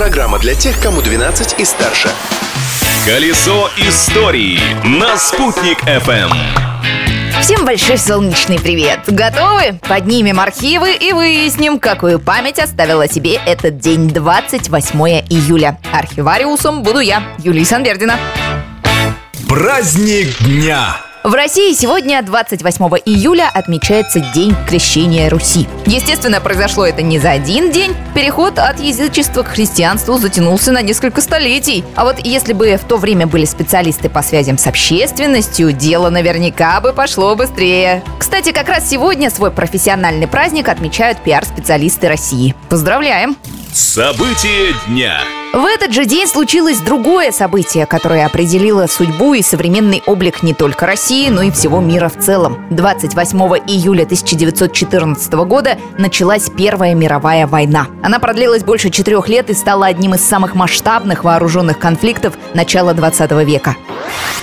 Программа для тех, кому 12 и старше. Колесо истории на «Спутник FM. Всем большой солнечный привет! Готовы? Поднимем архивы и выясним, какую память оставила себе этот день 28 июля. Архивариусом буду я, Юлия Санвердина. Праздник дня! В России сегодня, 28 июля, отмечается День крещения Руси. Естественно, произошло это не за один день. Переход от язычества к христианству затянулся на несколько столетий. А вот если бы в то время были специалисты по связям с общественностью, дело наверняка бы пошло быстрее. Кстати, как раз сегодня свой профессиональный праздник отмечают пиар-специалисты России. Поздравляем! События дня! В этот же день случилось другое событие, которое определило судьбу и современный облик не только России, но и всего мира в целом. 28 июля 1914 года началась Первая мировая война. Она продлилась больше четырех лет и стала одним из самых масштабных вооруженных конфликтов начала 20 века.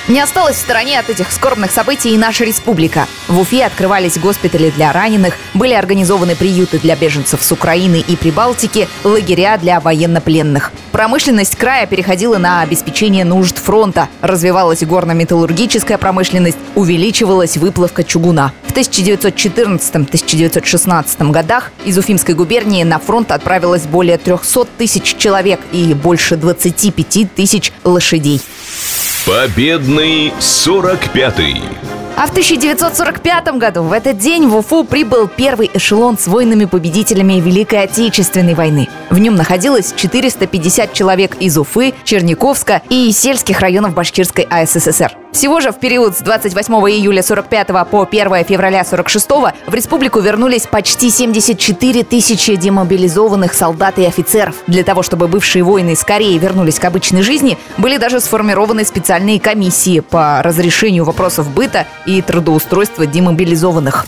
Не осталась в стороне от этих скорбных событий и наша республика. В Уфе открывались госпитали для раненых, были организованы приюты для беженцев с Украины и Прибалтики, лагеря для военнопленных. Промышленность края переходила на обеспечение нужд фронта, развивалась горно-металлургическая промышленность, увеличивалась выплавка чугуна. В 1914-1916 годах из Уфимской губернии на фронт отправилось более 300 тысяч человек и больше 25 тысяч лошадей. Победный 45-й. А в 1945 году в этот день в Уфу прибыл первый эшелон с воинами-победителями Великой Отечественной войны. В нем находилось 450 человек из Уфы, Черниковска и сельских районов Башкирской АССР. Всего же в период с 28 июля 45 по 1 февраля 46 в республику вернулись почти 74 тысячи демобилизованных солдат и офицеров. Для того, чтобы бывшие воины скорее вернулись к обычной жизни, были даже сформированы специальные комиссии по разрешению вопросов быта и трудоустройства демобилизованных.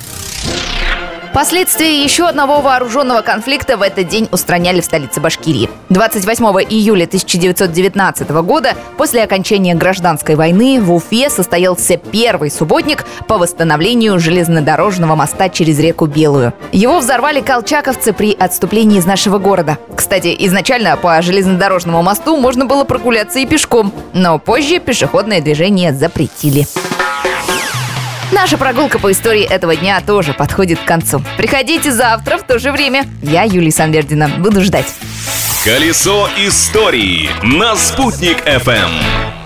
Последствия еще одного вооруженного конфликта в этот день устраняли в столице Башкирии. 28 июля 1919 года, после окончания гражданской войны, в Уфе состоялся первый субботник по восстановлению железнодорожного моста через реку Белую. Его взорвали колчаковцы при отступлении из нашего города. Кстати, изначально по железнодорожному мосту можно было прогуляться и пешком, но позже пешеходное движение запретили. Наша прогулка по истории этого дня тоже подходит к концу. Приходите завтра в то же время. Я, Юлия Санвердина, буду ждать. Колесо истории на «Спутник FM.